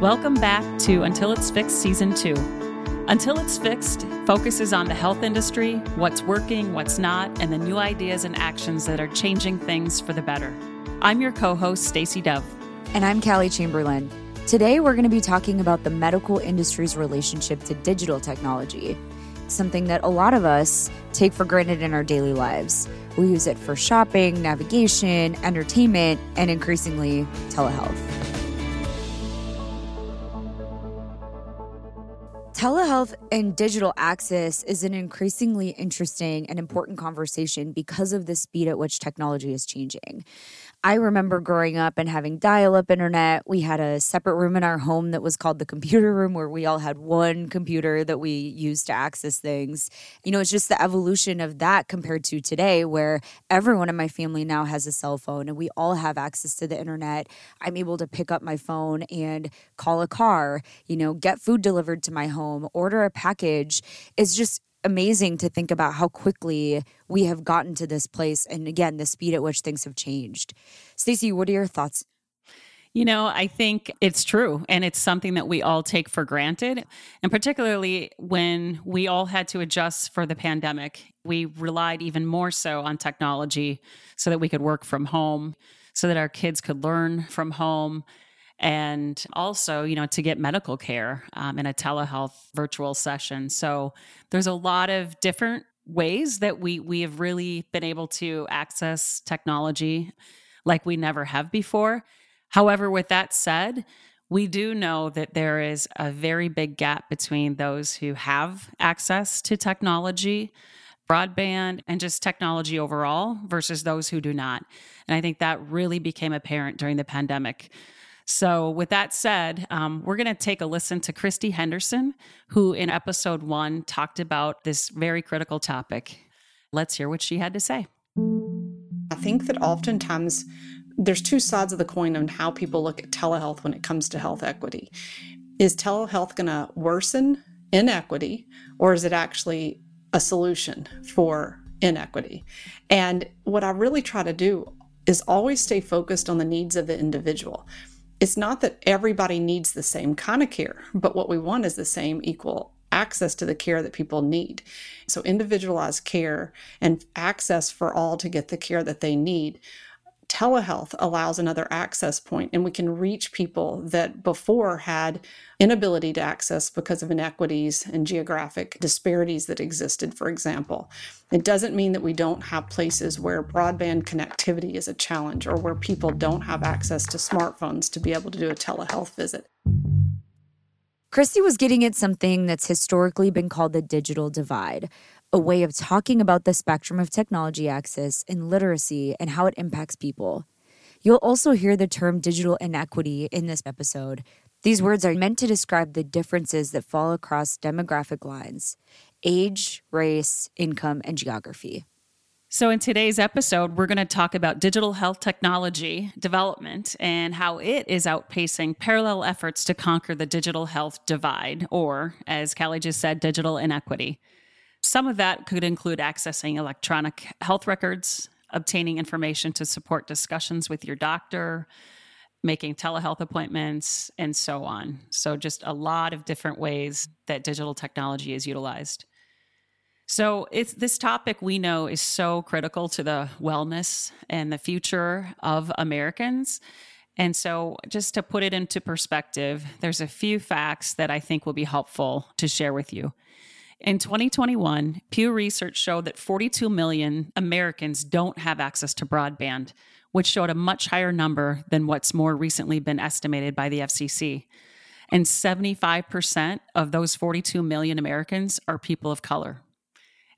Welcome back to Until It's Fixed Season 2. Until It's Fixed focuses on the health industry, what's working, what's not, and the new ideas and actions that are changing things for the better. I'm your co-host Stacy Dove. And I'm Callie Chamberlain. Today we're going to be talking about the medical industry's relationship to digital technology, something that a lot of us take for granted in our daily lives. We use it for shopping, navigation, entertainment, and increasingly telehealth. Telehealth and digital access is an increasingly interesting and important conversation because of the speed at which technology is changing. I remember growing up and having dial up internet. We had a separate room in our home that was called the computer room, where we all had one computer that we used to access things. You know, it's just the evolution of that compared to today, where everyone in my family now has a cell phone and we all have access to the internet. I'm able to pick up my phone and call a car, you know, get food delivered to my home, order a package. It's just amazing to think about how quickly we have gotten to this place and again the speed at which things have changed. Stacey, what are your thoughts? You know, I think it's true. And it's something that we all take for granted. And particularly when we all had to adjust for the pandemic, we relied even more so on technology so that we could work from home, so that our kids could learn from home and also, you know, to get medical care um, in a telehealth virtual session. So there's a lot of different ways that we we have really been able to access technology like we never have before. However, with that said, we do know that there is a very big gap between those who have access to technology, broadband, and just technology overall versus those who do not. And I think that really became apparent during the pandemic. So, with that said, um, we're going to take a listen to Christy Henderson, who in episode one talked about this very critical topic. Let's hear what she had to say. I think that oftentimes there's two sides of the coin on how people look at telehealth when it comes to health equity. Is telehealth going to worsen inequity, or is it actually a solution for inequity? And what I really try to do is always stay focused on the needs of the individual it's not that everybody needs the same kind of care, but what we want is the same equal access to the care that people need. So, individualized care and access for all to get the care that they need telehealth allows another access point and we can reach people that before had inability to access because of inequities and geographic disparities that existed for example. It doesn't mean that we don't have places where broadband connectivity is a challenge or where people don't have access to smartphones to be able to do a telehealth visit. Christy was getting at something that's historically been called the digital divide, a way of talking about the spectrum of technology access and literacy and how it impacts people. You'll also hear the term digital inequity in this episode. These words are meant to describe the differences that fall across demographic lines age, race, income, and geography. So, in today's episode, we're going to talk about digital health technology development and how it is outpacing parallel efforts to conquer the digital health divide, or as Callie just said, digital inequity. Some of that could include accessing electronic health records, obtaining information to support discussions with your doctor, making telehealth appointments, and so on. So, just a lot of different ways that digital technology is utilized. So, it's this topic we know is so critical to the wellness and the future of Americans. And so, just to put it into perspective, there's a few facts that I think will be helpful to share with you. In 2021, Pew Research showed that 42 million Americans don't have access to broadband, which showed a much higher number than what's more recently been estimated by the FCC. And 75% of those 42 million Americans are people of color.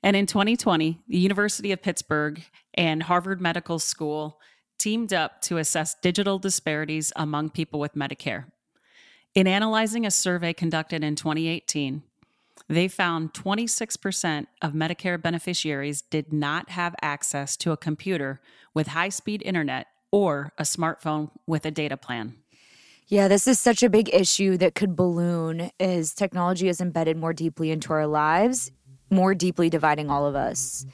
And in 2020, the University of Pittsburgh and Harvard Medical School teamed up to assess digital disparities among people with Medicare. In analyzing a survey conducted in 2018, they found 26% of Medicare beneficiaries did not have access to a computer with high speed internet or a smartphone with a data plan. Yeah, this is such a big issue that could balloon as technology is embedded more deeply into our lives, more deeply dividing all of us.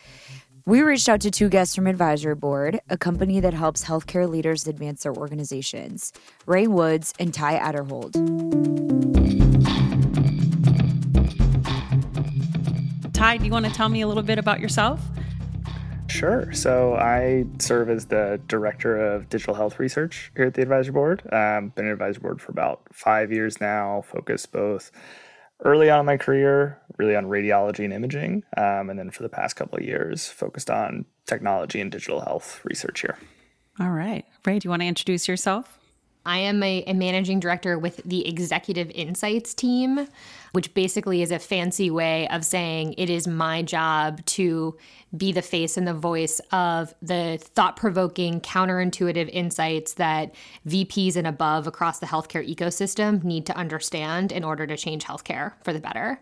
We reached out to two guests from Advisory Board, a company that helps healthcare leaders advance their organizations Rae Woods and Ty Aderhold. Ty, do you want to tell me a little bit about yourself? Sure. So I serve as the director of digital health research here at the advisory board. Um, been an advisory board for about five years now. Focused both early on in my career, really on radiology and imaging, um, and then for the past couple of years, focused on technology and digital health research here. All right, Rae, do you want to introduce yourself? I am a, a, managing director with the Executive Insights team, which basically is a fancy way of saying it is my job to be the face and the voice of the thought provoking, counterintuitive insights that VPs and above across the healthcare ecosystem need to understand in order to change healthcare for the better.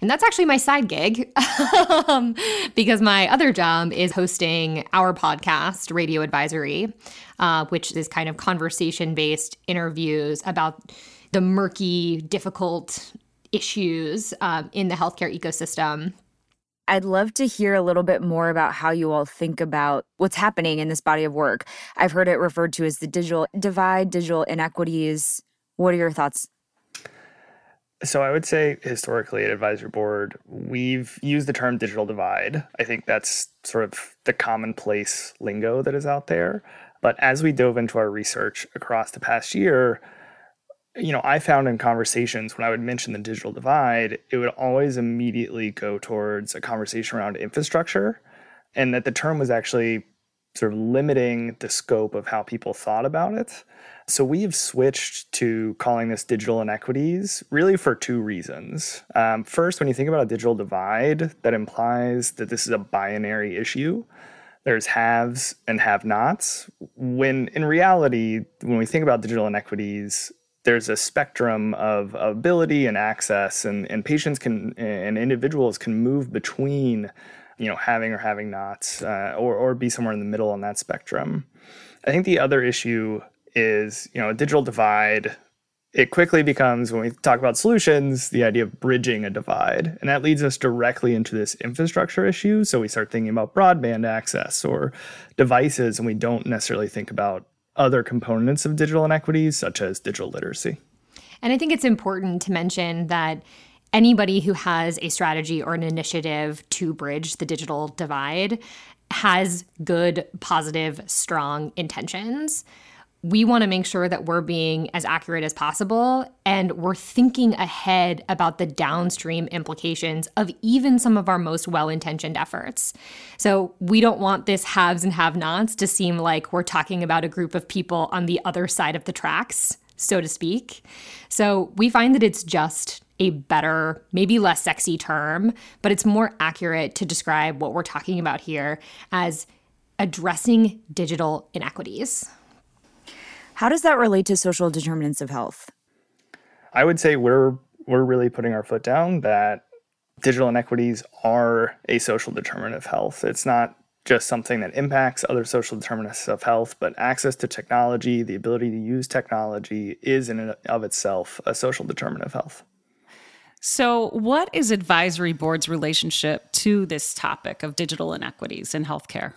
And that's actually my side gig um, because my other job is hosting our podcast, Radio Advisory, uh, which is kind of conversation based interviews about the murky, difficult issues um, in the healthcare ecosystem. I'd love to hear a little bit more about how you all think about what's happening in this body of work. I've heard it referred to as the digital divide, digital inequities. What are your thoughts? So I would say historically at advisory board, we've used the term digital divide. I think that's sort of the commonplace lingo that is out there. But as we dove into our research across the past year, you know, I found in conversations when I would mention the digital divide, it would always immediately go towards a conversation around infrastructure, and that the term was actually sort of limiting the scope of how people thought about it. So we have switched to calling this digital inequities really for two reasons. Um, first, when you think about a digital divide, that implies that this is a binary issue. There's haves and have nots. When in reality, when we think about digital inequities, there's a spectrum of ability and access and, and patients can and individuals can move between you know having or having nots uh, or, or be somewhere in the middle on that spectrum. I think the other issue is you know a digital divide it quickly becomes when we talk about solutions the idea of bridging a divide and that leads us directly into this infrastructure issue. So we start thinking about broadband access or devices and we don't necessarily think about other components of digital inequities, such as digital literacy. And I think it's important to mention that anybody who has a strategy or an initiative to bridge the digital divide has good, positive, strong intentions we want to make sure that we're being as accurate as possible and we're thinking ahead about the downstream implications of even some of our most well intentioned efforts. So, we don't want this haves and have nots to seem like we're talking about a group of people on the other side of the tracks, so to speak. So, we find that it's just a better, maybe less sexy term, but it's more accurate to describe what we're talking about here as addressing digital inequities. How does that relate to social determinants of health? I would say we're we're really putting our foot down that digital inequities are a social determinant of health. It's not just something that impacts other social determinants of health, but access to technology, the ability to use technology is in and of itself a social determinant of health. So, what is advisory board's relationship to this topic of digital inequities in healthcare?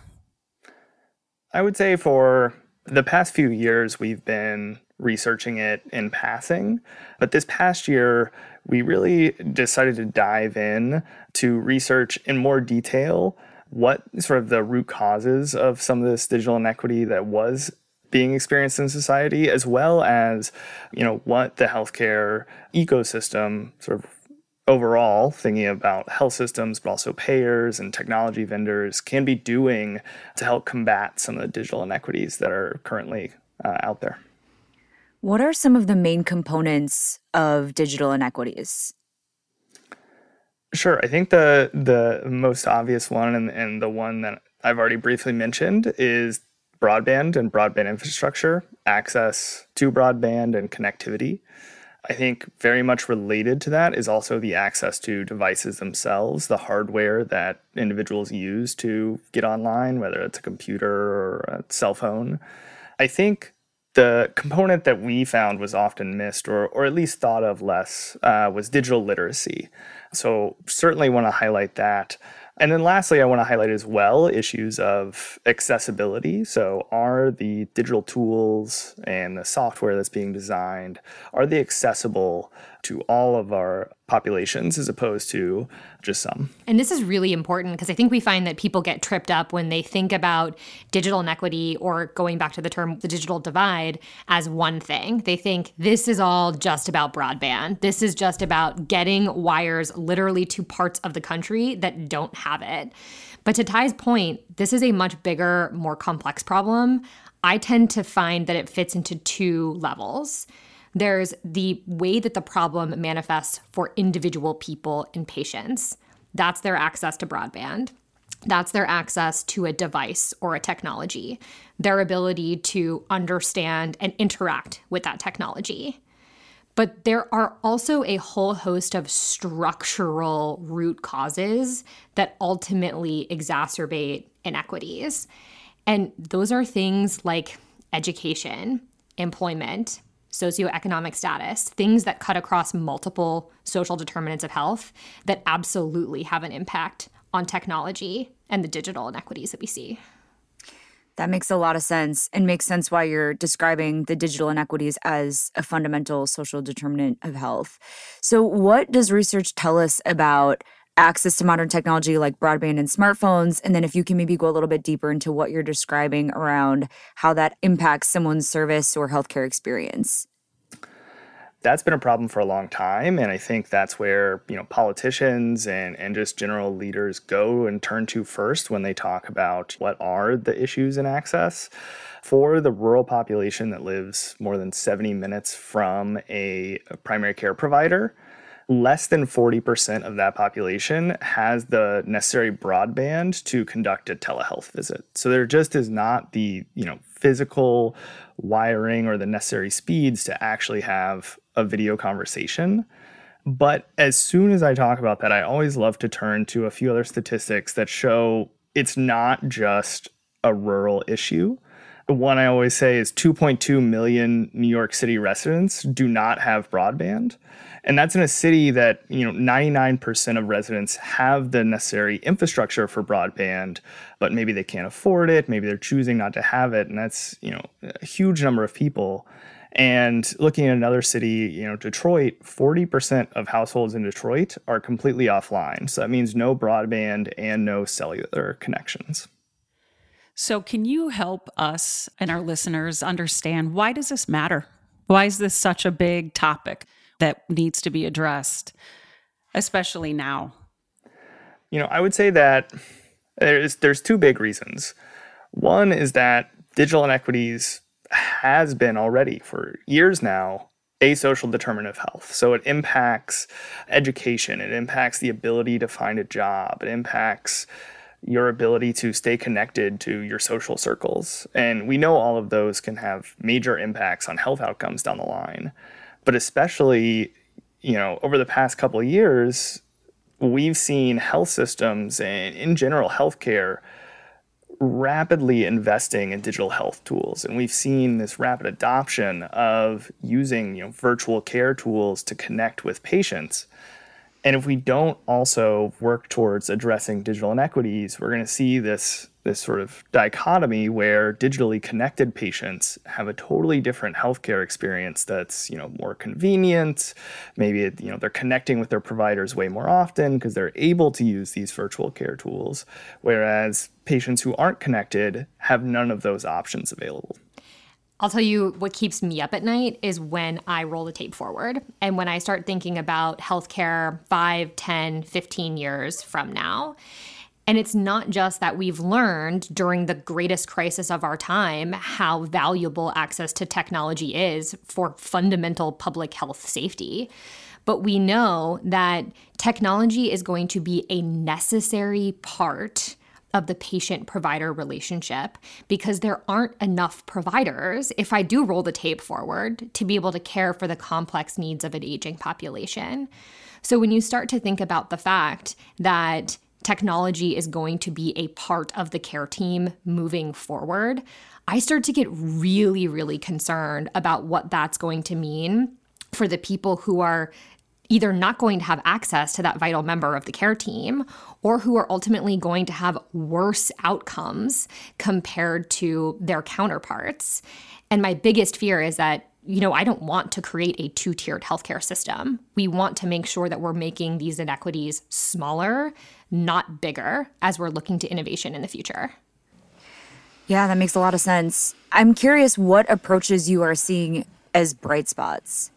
I would say for the past few years, we've been researching it in passing, but this past year, we really decided to dive in to research in more detail what sort of the root causes of some of this digital inequity that was being experienced in society, as well as, you know, what the healthcare ecosystem sort of overall, thinking about health systems, but also payers and technology vendors can be doing to help combat some of the digital inequities that are currently uh, out there. What are some of the main components of digital inequities? Sure. I think the the most obvious one and, and the one that I've already briefly mentioned is broadband and broadband infrastructure, access to broadband and connectivity. I think very much related to that is also the access to devices themselves, the hardware that individuals use to get online, whether it's a computer or a cell phone. I think the component that we found was often missed or, or at least thought of less uh, was digital literacy. So, certainly want to highlight that. And then lastly, I want to highlight as well issues of accessibility. So are the digital tools and the software that's being designed, are they accessible to all of our populations as opposed to just some. And this is really important because I think we find that people get tripped up when they think about digital inequity or going back to the term the digital divide as one thing. They think this is all just about broadband. This is just about getting wires literally to parts of the country that don't have it. But to Ty's point, this is a much bigger, more complex problem. I tend to find that it fits into two levels. There's the way that the problem manifests for individual people and patients. That's their access to broadband. That's their access to a device or a technology, their ability to understand and interact with that technology. But there are also a whole host of structural root causes that ultimately exacerbate inequities. And those are things like education, employment, socioeconomic status, things that cut across multiple social determinants of health that absolutely have an impact on technology and the digital inequities that we see. That makes a lot of sense and makes sense why you're describing the digital inequities as a fundamental social determinant of health. So, what does research tell us about access to modern technology like broadband and smartphones? And then, if you can maybe go a little bit deeper into what you're describing around how that impacts someone's service or healthcare experience. That's been a problem for a long time. And i think that's where you know politicians and, and just general leaders go and turn to first when they talk about what are the issues in access. For the rural population that lives more than 70 minutes from a, primary care provider less than 40% of that population has the necessary broadband to conduct a telehealth visit. So there just is not the, you know, physical wiring or the necessary speeds to actually have a video conversation. But as soon as I talk about that, I always love to turn to a few other statistics that show it's not just a rural issue. The one I always say is 2.2 million New York City residents do not have broadband. And that's in a city that, you know, 99% of residents have the necessary infrastructure for broadband, but maybe they can't afford it, maybe they're choosing not to have it, and that's, you know, a huge number of people. And looking at another city, you know, Detroit, 40% of households in Detroit are completely offline. So that means no broadband and no cellular connections. So can you help us and our listeners understand why does this matter? Why is this such a big topic that needs to be addressed, especially now? You know, I would say that there's there's two big reasons. One is that digital inequities has been already for years now a social determinant of health. So it impacts education, it impacts the ability to find a job, it impacts your ability to stay connected to your social circles. And we know all of those can have major impacts on health outcomes down the line. But especially, you know, over the past couple of years, we've seen health systems and in general healthcare rapidly investing in digital health tools. And we've seen this rapid adoption of using you know virtual care tools to connect with patients. And if we don't also work towards addressing digital inequities we're going to see this this sort of dichotomy where digitally connected patients have a totally different healthcare experience that's you know more convenient maybe you know they're connecting with their providers way more often because they're able to use these virtual care tools whereas patients who aren't connected have none of those options available I'll tell you what keeps me up at night is when I roll the tape forward and when I start thinking about healthcare 5, 10, 15 years from now. And it's not just that we've learned during the greatest crisis of our time how valuable access to technology is for fundamental public health safety, but we know that technology is going to be a necessary part of the patient provider relationship because there aren't enough providers, if I do roll the tape forward, to be able to care for the complex needs of an aging population. So when you start to think about the fact that technology is going to be a part of the care team moving forward, I start to get really, really concerned about what that's going to mean for the people who are either not going to have access to that vital member of the care team or who are ultimately going to have worse outcomes compared to their counterparts. And my biggest fear is that you know, I don't want to create a two tiered healthcare system. We want to make sure that we're making these inequities smaller, not bigger, as we're looking to innovation in the future. Yeah, that makes a lot of sense. I'm curious what approaches you are seeing as bright spots.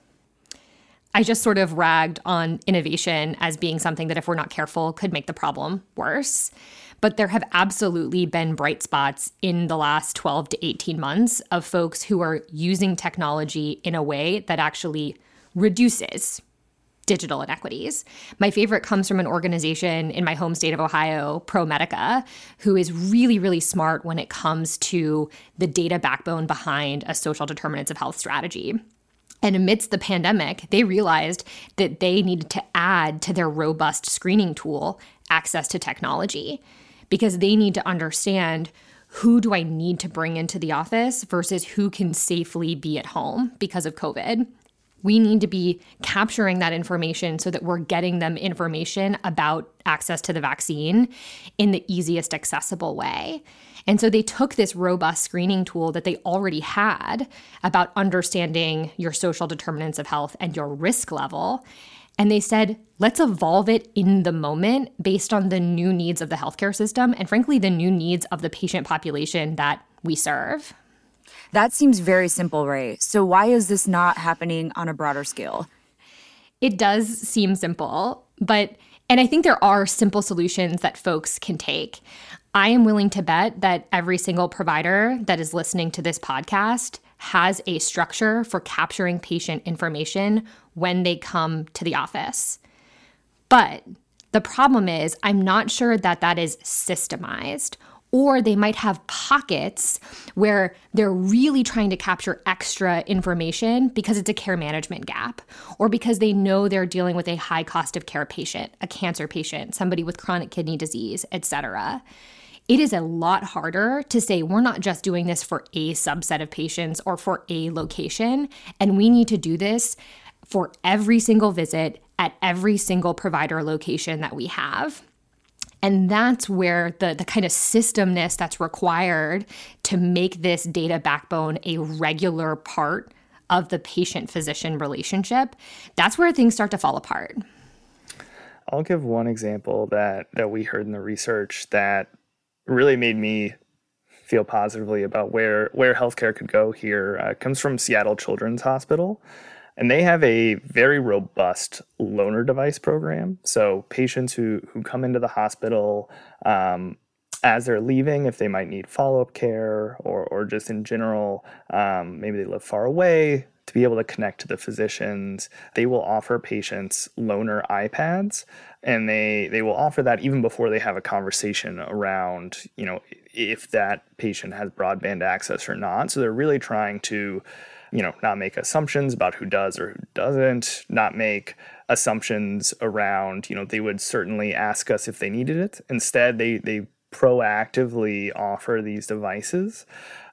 I just sort of ragged on innovation as being something that, if we're not careful, could make the problem worse. But there have absolutely been bright spots in the last 12 to 18 months of folks who are using technology in a way that actually reduces digital inequities. My favorite comes from an organization in my home state of Ohio, ProMedica, who is really, really smart when it comes to the data backbone behind a social determinants of health strategy. And amidst the pandemic, they realized that they needed to add to their robust screening tool access to technology because they need to understand who do I need to bring into the office versus who can safely be at home because of COVID. We need to be capturing that information so that we're getting them information about access to the vaccine in the easiest accessible way. And so they took this robust screening tool that they already had about understanding your social determinants of health and your risk level and they said, let's evolve it in the moment based on the new needs of the healthcare system and, frankly, the new needs of the patient population that we serve. That seems very simple, Rae. So, why is this not happening on a broader scale? It does seem simple, but, and I think there are simple solutions that folks can take. I am willing to bet that every single provider that is listening to this podcast has a structure for capturing patient information when they come to the office. But the problem is, I'm not sure that that is systemized. Or they might have pockets where they're really trying to capture extra information because it's a care management gap, or because they know they're dealing with a high cost of care patient, a cancer patient, somebody with chronic kidney disease, et cetera it is a lot harder to say we're not just doing this for a subset of patients or for a location. And we need to do this for every single visit at every single provider location that we have. And that's where the, the kind of systemness that's required to make this data backbone a regular part of the patient physician relationship, that's where things start to fall apart. I'll give one example that, that we heard in the research that really made me feel positively about where where healthcare could go here uh, comes from Seattle Children's Hospital. And they have a very robust loaner device program. So patients who who come into the hospital um, as they're leaving, if they might need follow up care or or just in general, um, maybe they live far away, to be able to connect to the physicians. They will offer patients loaner iPads and they they will offer that even before they have a conversation around, you know, if that patient has broadband access or not. So they're really trying to you know, not make assumptions about who does or who doesn't, not make assumptions around, you know, they would certainly ask us if they needed it. Instead, they they proactively offer these devices.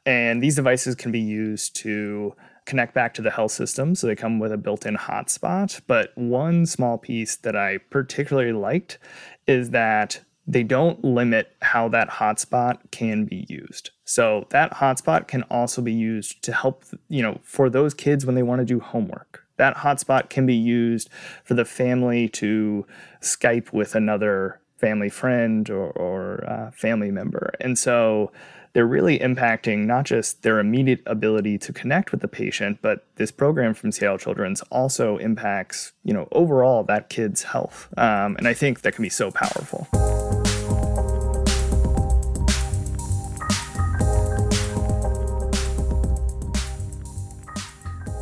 And these devices can be used to connect back to the health system. So they come with a built in hotspot. But one small piece that I particularly liked is that they don't limit how that hotspot can be used. So that hotspot can also be used to help, you know, for those kids when they want to do homework. That hotspot can be used for the family to Skype with another family friend or, or uh, family member. And so they're really impacting not just their immediate ability to connect with the patient, but this program from Seattle Children's also impacts, you know, overall that kid's health. Um, and I think that can be so powerful.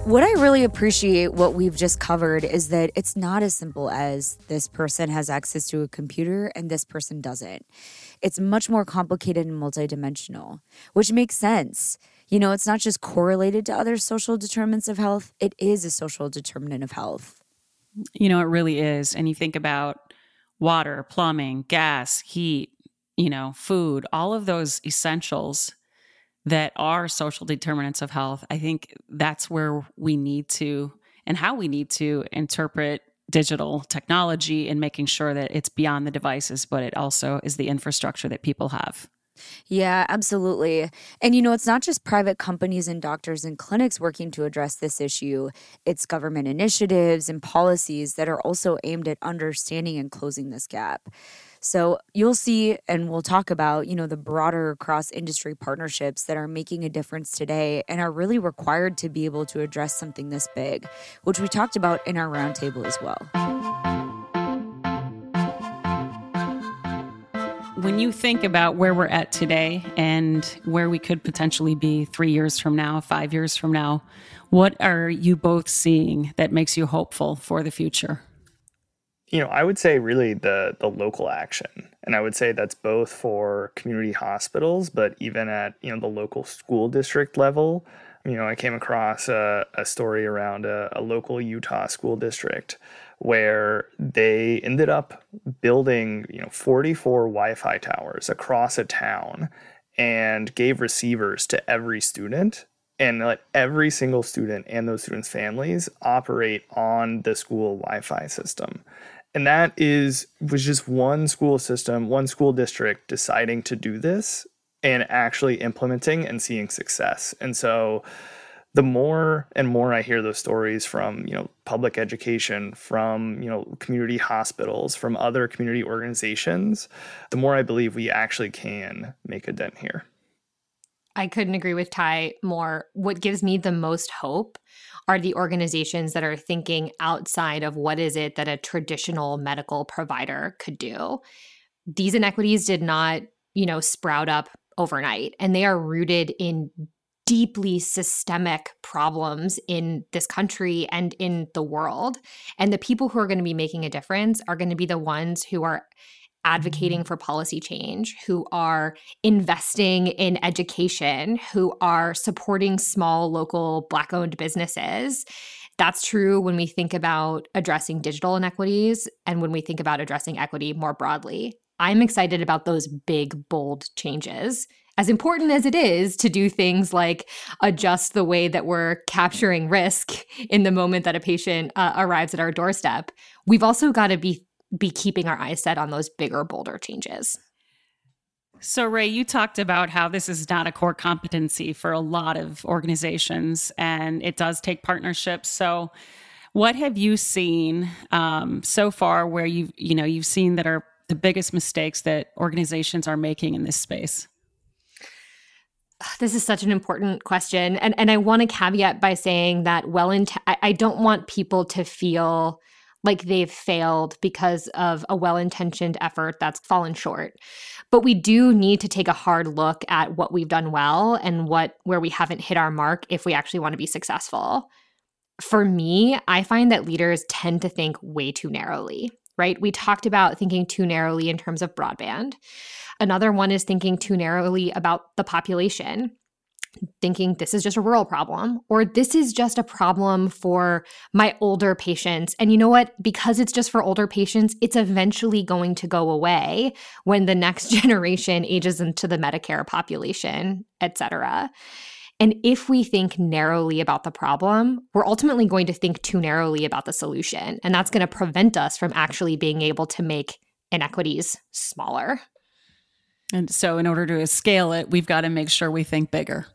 What I really appreciate what we've just covered is that it's not as simple as this person has access to a computer and this person doesn't. It's much more complicated and multidimensional, which makes sense. You know, it's not just correlated to other social determinants of health, it is a social determinant of health. You know, it really is. And you think about water, plumbing, gas, heat, you know, food, all of those essentials that are social determinants of health, I think that's where we need to and how we need to interpret digital technology and making sure that it's beyond the devices, but it also is the infrastructure that people have. Yeah, absolutely. And you know, it's not just private companies and doctors and clinics working to address this issue, it's government initiatives and policies that are also aimed at understanding and closing this gap. So you'll see, and we'll talk about, you know, the broader cross industry partnerships that are making a difference today and are really required to be able to address something this big, which we talked about in our roundtable as well. When you think about where we're at today and where we could potentially be three years from now, five years from now, what are you both seeing that makes you hopeful for the future? You know, I would say really the the local action, and I would say that's both for community hospitals, but even at you know the local school district level. You know, I came across a, a story around a, a local Utah school district where they ended up building you know 44 Wi-Fi towers across a town and gave receivers to every student and let every single student and those students' families operate on the school Wi-Fi system and that is was just one school system one school district deciding to do this and actually implementing and seeing success. And so the more and more i hear those stories from you know public education from you know community hospitals from other community organizations the more i believe we actually can make a dent here. I couldn't agree with ty more. What gives me the most hope are the organizations that are thinking outside of what is it that a traditional medical provider could do. These inequities did not, you know, sprout up overnight and they are rooted in deeply systemic problems in this country and in the world. And the people who are going to be making a difference are going to be the ones who are advocating for policy change, who are investing in education, who are supporting small local Black owned businesses. That's true when we think about addressing digital inequities and when we think about addressing equity more broadly. I'm excited about those big, bold changes. As important as it is to do things like adjust the way that we're capturing risk in the moment that a patient uh, arrives at our doorstep, we've also got to be be keeping our eyes set on those bigger, bolder changes. So, Rae, you talked about how this is not a core competency for a lot of organizations, and it does take partnerships. So, what have you seen um, so far where you've, you know you've seen that are the biggest mistakes that organizations are making in this space? This is such an important question, and and I want to caveat by saying that well, I, I don't want people to feel like they've failed because of a well intentioned effort that's fallen short. But we do need to take a hard look at what we've done well and what where we haven't hit our mark if we actually want to be successful. For me, I find that leaders tend to think way too narrowly, right? We talked about thinking too narrowly in terms of broadband. Another one is thinking too narrowly about the population thinking this is just a rural problem or this is just a problem for my older patients. And you know what? Because it's just for older patients, it's eventually going to go away when the next generation ages into the Medicare population, et cetera. And if we think narrowly about the problem, we're ultimately going to think too narrowly about the solution. And that's going to prevent us from actually being able to make inequities smaller. And so, in order to scale it, we've got to make sure we think bigger.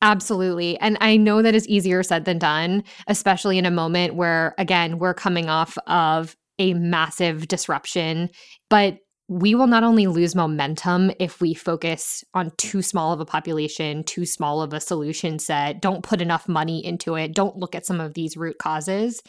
Absolutely. And I know that is easier said than done, especially in a moment where, again, we're coming off of a massive disruption. But we will not only lose momentum if we focus on too small of a population, too small of a solution set, don't put enough money into it, don't look at some of these root causes,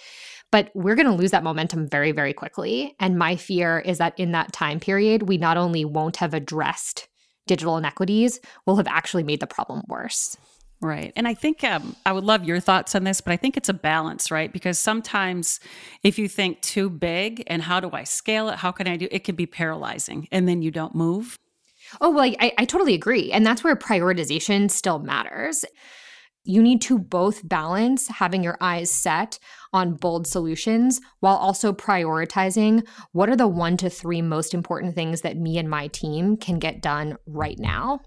but we're going to lose that momentum very, very quickly. And my fear is that in that time period, we not only won't have addressed digital inequities, we'll have actually made the problem worse. Right. And I think um, I would love your thoughts on this, but I think it's a balance, right? Because sometimes if you think too big and how do I scale it? How can I do it? can be paralyzing and then you don't move. Oh, well, I, I totally agree. And that's where prioritization still matters. You need to both balance having your eyes set on bold solutions while also prioritizing what are the one to three most important things that me and my team can get done right now.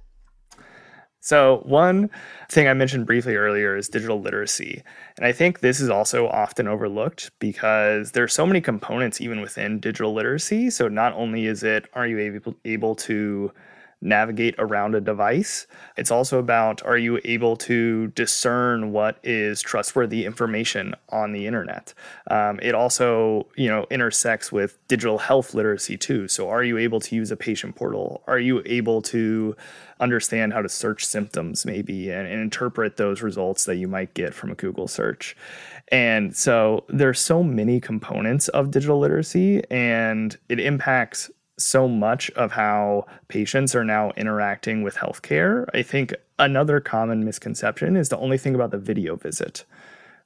So, one thing I mentioned briefly earlier is digital literacy. And I think this is also often overlooked because there are so many components even within digital literacy. So, not only is it, are you able, able to navigate around a device. It's also about are you able to discern what is trustworthy information on the internet. Um, it also you know intersects with digital health literacy too. So are you able to use a patient portal? Are you able to understand how to search symptoms maybe and, and interpret those results that you might get from a Google search? And so there's so many components of digital literacy and it impacts so much of how patients are now interacting with healthcare. I think another common misconception is to only think about the video visit.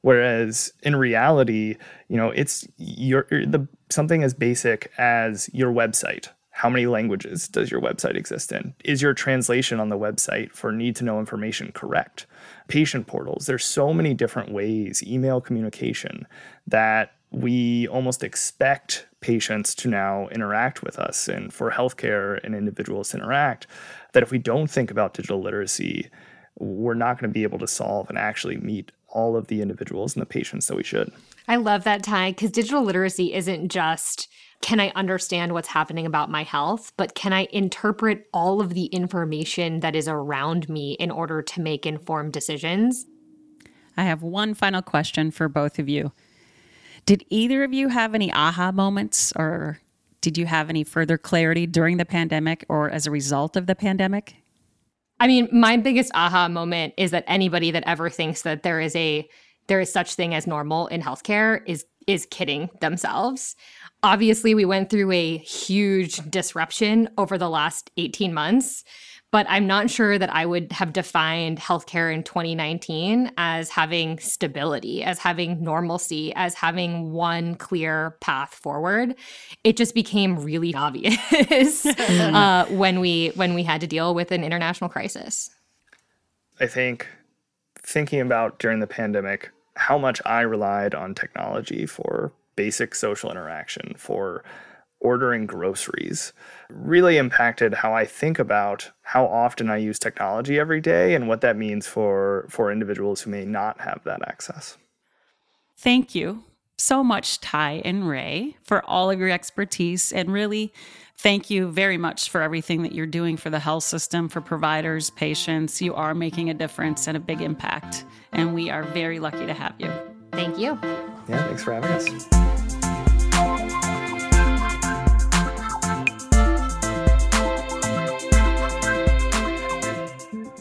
Whereas in reality, you know, it's your the something as basic as your website. How many languages does your website exist in? Is your translation on the website for need to know information correct? Patient portals. There's so many different ways, email communication, that we almost expect patients to now interact with us and for healthcare and individuals to interact that if we don't think about digital literacy we're not going to be able to solve and actually meet all of the individuals and the patients that we should. I love that ty because digital literacy isn't just can i understand what's happening about my health? but can i interpret all of the information that is around me in order to make informed decisions? I have one final question for both of you did either of you have any aha moments or did you have any further clarity during the pandemic or as a result of the pandemic? I mean, my biggest aha moment is that anybody that ever thinks that there is a there is such thing as normal in healthcare is is kidding themselves. Obviously, we went through a huge disruption over the last 18 months but I'm not sure that I would have defined healthcare in 2019 as having stability, as having normalcy, as having one clear path forward. It just became really obvious uh, when we when we had to deal with an international crisis. I think thinking about during the pandemic how much I relied on technology for basic social interaction, for ordering groceries really impacted how I think about how often I use technology every day and what that means for for individuals who may not have that access. Thank you so much Ty and Rae for all of your expertise and really thank you very much for everything that you're doing for the health system for providers, patients. You are making a difference and a big impact and we are very lucky to have you. Thank you. Yeah, thanks for having us.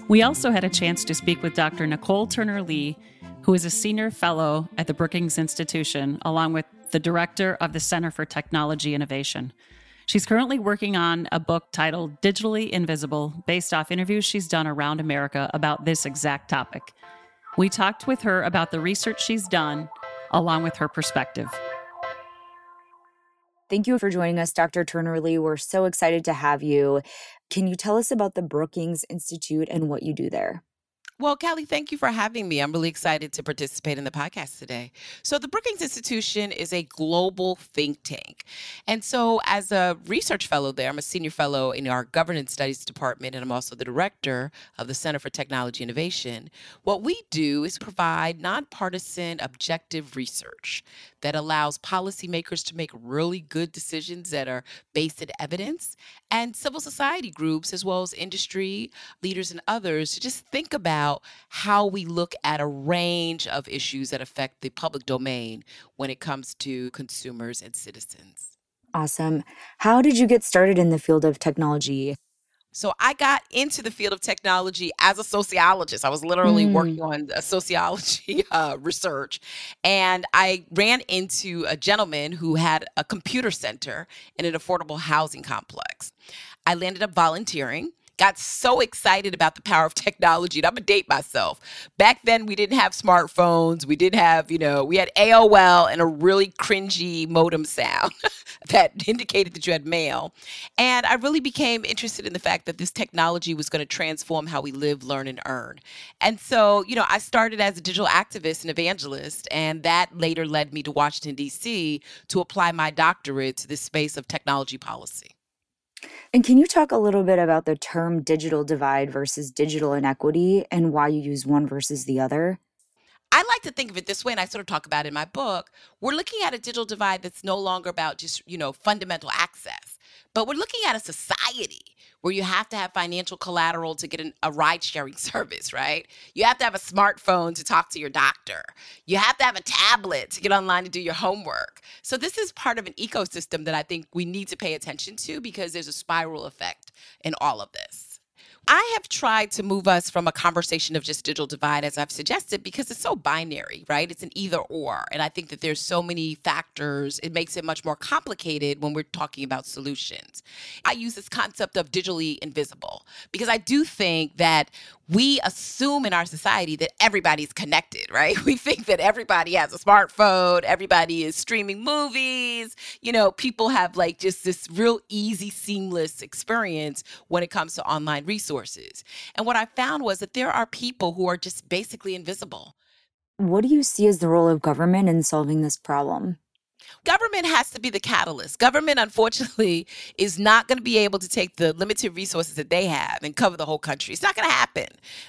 We also had a chance to speak with Dr. Nicol Turner Lee, who is a senior fellow at the Brookings Institution, along with the director of the Center for Technology Innovation. She's currently working on a book titled Digitally Invisible, based off interviews she's done around America about this exact topic. We talked with her about the research she's done, along with her perspective. Thank you for joining us, Dr. Turner Lee. We're so excited to have you. Can you tell us about the Brookings Institute and what you do there? Well, Callie, thank you for having me. I'm really excited to participate in the podcast today. So, the Brookings Institution is a global think tank. And so, as a research fellow there, I'm a senior fellow in our governance studies department, and I'm also the director of the Center for Technology Innovation. What we do is provide nonpartisan, objective research that allows policymakers to make really good decisions that are based in evidence, and civil society groups, as well as industry leaders and others, to just think about how we look at a range of issues that affect the public domain when it comes to consumers and citizens. Awesome. How did you get started in the field of technology? So I got into the field of technology as a sociologist. I was literally mm. working on a sociology uh, research, and I ran into a gentleman who had a computer center in an affordable housing complex. I landed up volunteering got so excited about the power of technology. And I'm gonna date myself. Back then, we didn't have smartphones. We didn't have, you know, we had AOL and a really cringy modem sound that indicated that you had mail. And I really became interested in the fact that this technology was going to transform how we live, learn, and earn. And so, you know, I started as a digital activist and evangelist, and that later led me to Washington, D.C. to apply my doctorate to this space of technology policy. And can you talk a little bit about the term digital divide versus digital inequity and why you use one versus the other? I like to think of it this way, and I sort of talk about it in my book. We're looking at a digital divide that's no longer about just, you know, fundamental access, but we're looking at a society where you have to have financial collateral to get an, a ride sharing service, right? You have to have a smartphone to talk to your doctor. You have to have a tablet to get online to do your homework. So, this is part of an ecosystem that I think we need to pay attention to because there's a spiral effect in all of this. I have tried to move us from a conversation of just digital divide, as I've suggested, because it's so binary, right? It's an either or. And I think that there's so many factors, it makes it much more complicated when we're talking about solutions. I use this concept of digitally invisible because I do think that we assume in our society that everybody's connected, right? We think that everybody has a smartphone, everybody is streaming movies, you know, people have like just this real easy, seamless experience when it comes to online resources. And what I found was that there are people who are just basically invisible. What do you see as the role of government in solving this problem? Government has to be the catalyst. Government, unfortunately, is not going to be able to take the limited resources that they have and cover the whole country. It's not going to happen.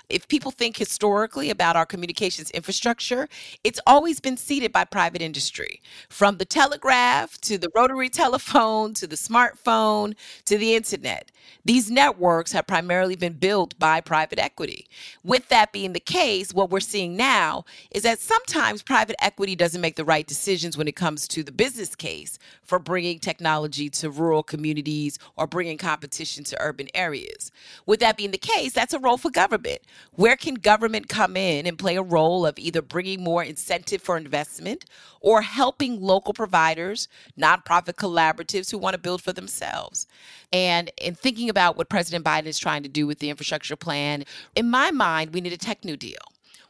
If people think historically about our communications infrastructure, it's always been seeded by private industry. From the telegraph to the rotary telephone to the smartphone to the internet. These networks have primarily been built by private equity. With that being the case, what we're seeing now is that sometimes private equity doesn't make the right decisions when it comes to the business case for bringing technology to rural communities or bringing competition to urban areas. With that being the case, that's a role for government. Where can government come in and play a role of either bringing more incentive for investment or helping local providers, nonprofit collaboratives who want to build for themselves? And in thinking about what President Biden is trying to do with the infrastructure plan, in my mind, we need a tech new deal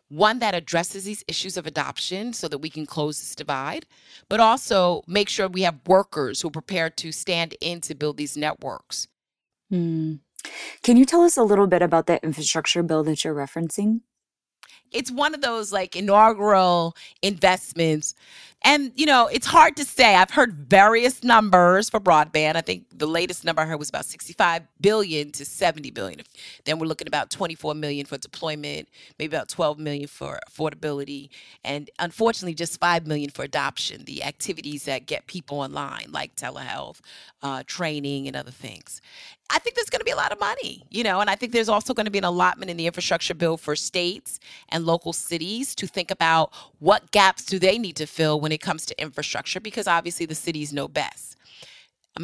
one that addresses these issues of adoption so that we can close this divide, but also make sure we have workers who are prepared to stand in to build these networks. Hmm. Can you tell us a little bit about that infrastructure bill that you're referencing? It's one of those like inaugural investments and, you know, it's hard to say. I've heard various numbers for broadband. I think the latest number I heard was about 65 billion to 70 billion. Then we're looking about 24 million for deployment, maybe about 12 million for affordability, and unfortunately just 5 million for adoption, the activities that get people online like telehealth, uh, training, and other things. I think there's going to be a lot of money, you know, and I think there's also going to be an allotment in the infrastructure bill for states and local cities to think about what gaps do they need to fill when it comes to infrastructure because obviously the cities know best.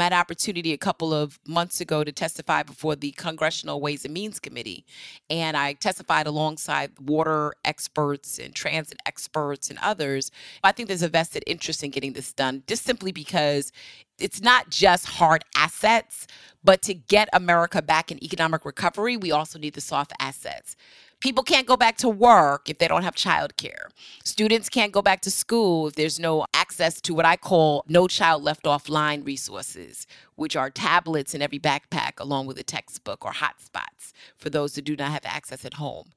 I had an opportunity a couple of months ago to testify before the Congressional Ways and Means Committee, and I testified alongside water experts and transit experts and others. I think there's a vested interest in getting this done, just simply because it's not just hard assets, but to get America back in economic recovery, we also need the soft assets. People can't go back to work if they don't have childcare. Students can't go back to school if there's no access to what I call no child left offline resources, which are tablets in every backpack along with a textbook or hotspots for those who do not have access at home.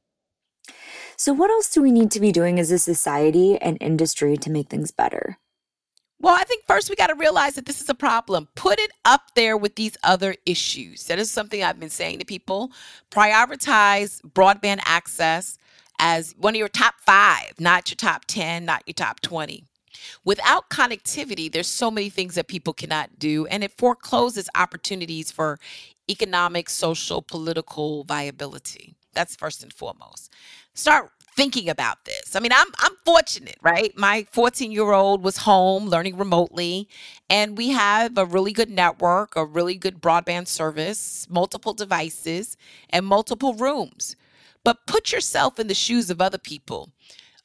So, what else do we need to be doing as a society and industry to make things better? Well, I think first we got to realize that this is a problem. Put it up there with these other issues. That is something I've been saying to people. Prioritize broadband access as one of your top five, not your top 10, not your top 20. Without connectivity, there's so many things that people cannot do, and it forecloses opportunities for economic, social, political viability. That's first and foremost. Start thinking about this. I mean, I'm I'm fortunate, right? My 14-year-old was home learning remotely, and we have a really good network, a really good broadband service, multiple devices, and multiple rooms. But put yourself in the shoes of other people.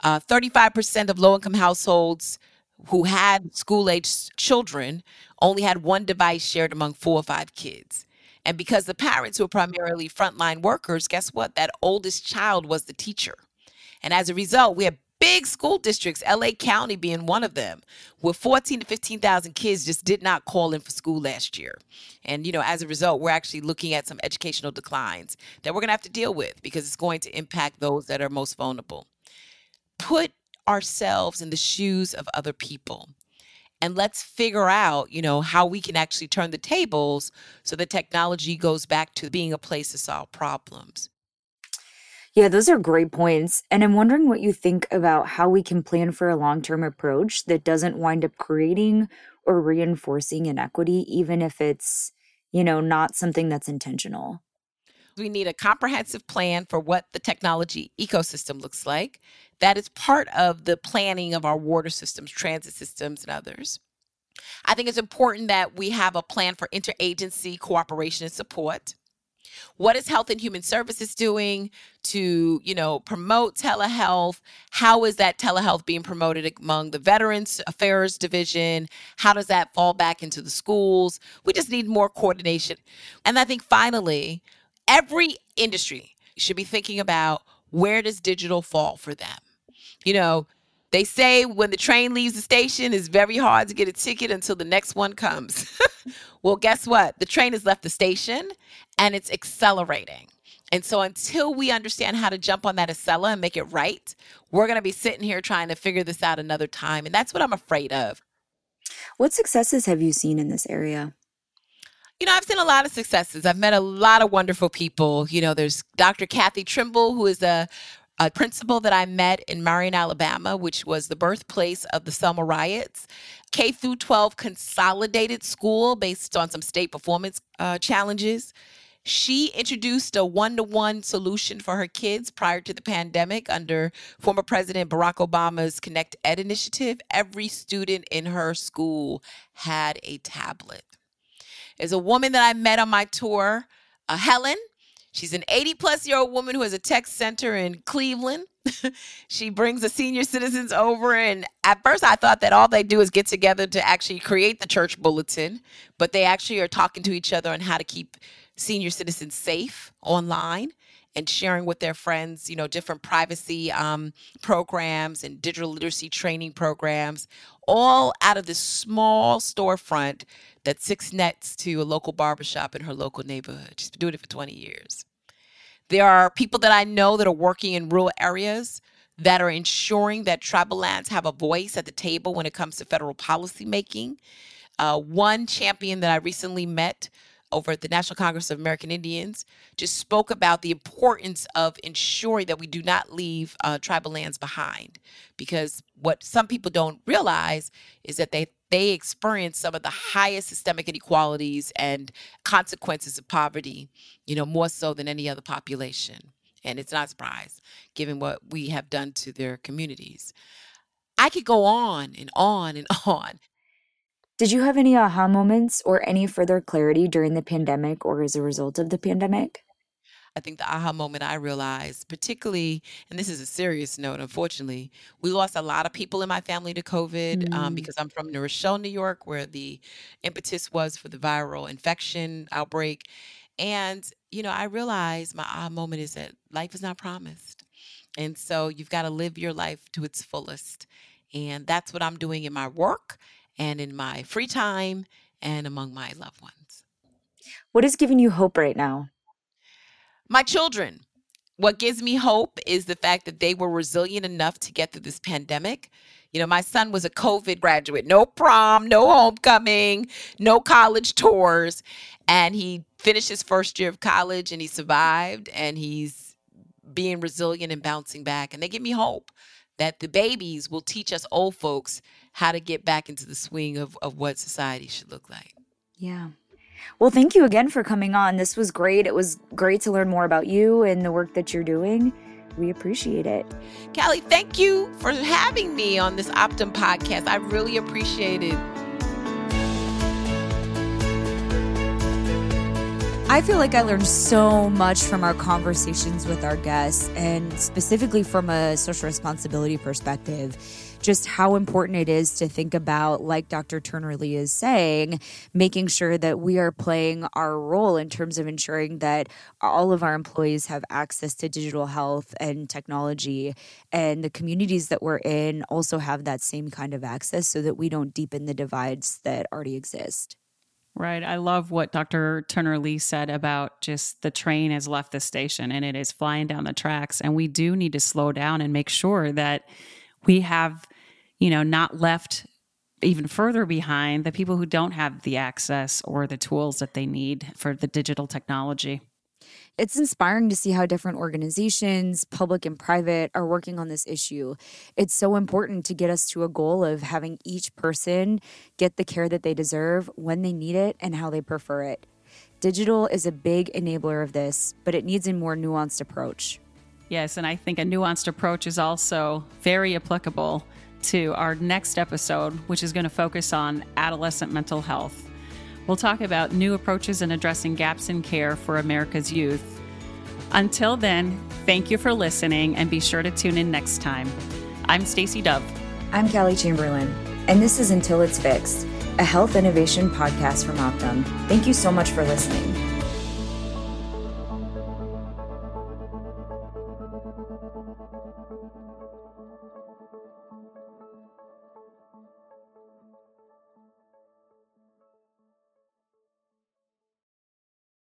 Uh, 35% of low-income households who had school-aged children only had one device shared among four or five kids. And because the parents were primarily frontline workers, guess what? That oldest child was the teacher. And as a result, we have big school districts, LA County being one of them, where 14 to 15,000 kids just did not call in for school last year. And, you know, as a result, we're actually looking at some educational declines that we're going to have to deal with because it's going to impact those that are most vulnerable. Put ourselves in the shoes of other people and let's figure out, you know, how we can actually turn the tables so the technology goes back to being a place to solve problems. Yeah, those are great points. And I'm wondering what you think about how we can plan for a long term approach that doesn't wind up creating or reinforcing inequity, even if it's, you know, not something that's intentional. We need a comprehensive plan for what the technology ecosystem looks like. That is part of the planning of our water systems, transit systems, and others. I think it's important that we have a plan for interagency cooperation and support. What is Health and Human Services doing to, you know, promote telehealth? How is that telehealth being promoted among the Veterans Affairs Division? How does that fall back into the schools? We just need more coordination. And I think finally, every industry should be thinking about where does digital fall for them? You know, they say when the train leaves the station, it's very hard to get a ticket until the next one comes. well, guess what? The train has left the station and it's accelerating. And so until we understand how to jump on that Acela and make it right, we're going to be sitting here trying to figure this out another time. And that's what I'm afraid of. What successes have you seen in this area? You know, I've seen a lot of successes. I've met a lot of wonderful people. You know, there's Dr. Kathy Trimble, who is a a principal that I met in Marion, Alabama, which was the birthplace of the Selma riots. K through 12 consolidated school based on some state performance uh, challenges. She introduced a one to one solution for her kids prior to the pandemic under former President Barack Obama's Connect Ed initiative. Every student in her school had a tablet. There's a woman that I met on my tour, uh, Helen. She's an 80 plus year old woman who has a tech center in Cleveland. she brings the senior citizens over. And at first, I thought that all they do is get together to actually create the church bulletin, but they actually are talking to each other on how to keep senior citizens safe online and sharing with their friends, you know, different privacy um, programs and digital literacy training programs, all out of this small storefront that sits next to a local barbershop in her local neighborhood. She's been doing it for 20 years. There are people that I know that are working in rural areas that are ensuring that tribal lands have a voice at the table when it comes to federal policy making. Uh, one champion that I recently met over at the National Congress of American Indians just spoke about the importance of ensuring that we do not leave uh, tribal lands behind. Because what some people don't realize is that they they experience some of the highest systemic inequalities and consequences of poverty, you know, more so than any other population. And it's not a surprise given what we have done to their communities. I could go on and on and on. Did you have any aha moments or any further clarity during the pandemic or as a result of the pandemic? I think the aha moment I realized, particularly, and this is a serious note, unfortunately, we lost a lot of people in my family to COVID um, mm. because I'm from New Rochelle, New York, where the impetus was for the viral infection outbreak. And, you know, I realized my aha moment is that life is not promised. And so you've got to live your life to its fullest. And that's what I'm doing in my work and in my free time and among my loved ones. What is giving you hope right now? My children. What gives me hope is the fact that they were resilient enough to get through this pandemic. You know, my son was a COVID graduate, no prom, no homecoming, no college tours. And he finished his first year of college and he survived and he's being resilient and bouncing back. And they give me hope that the babies will teach us old folks how to get back into the swing of, of what society should look like. Yeah. Well, thank you again for coming on. This was great. It was great to learn more about you and the work that you're doing. We appreciate it. Callie, thank you for having me on this Optum podcast. I really appreciate it. I feel like I learned so much from our conversations with our guests, and specifically from a social responsibility perspective just how important it is to think about, like Dr. Turner Lee is saying, making sure that we are playing our role in terms of ensuring that all of our employees have access to digital health and technology, and the communities that we're in also have that same kind of access so that we don't deepen the divides that already exist. Right. I love what Dr. Turner Lee said about just the train has left the station and it is flying down the tracks. And we do need to slow down and make sure that we have, you know, not left even further behind the people who don't have the access or the tools that they need for the digital technology. It's inspiring to see how different organizations, public and private, are working on this issue. It's so important to get us to a goal of having each person get the care that they deserve when they need it and how they prefer it. Digital is a big enabler of this, but it needs a more nuanced approach. Yes, and I think a nuanced approach is also very applicable to our next episode, which is going to focus on adolescent mental health. We'll talk about new approaches in addressing gaps in care for America's youth. Until then, thank you for listening and be sure to tune in next time. I'm Stacy Dove. I'm Kelly Chamberlain, and this is Until It's Fixed, a health innovation podcast from Optum. Thank you so much for listening.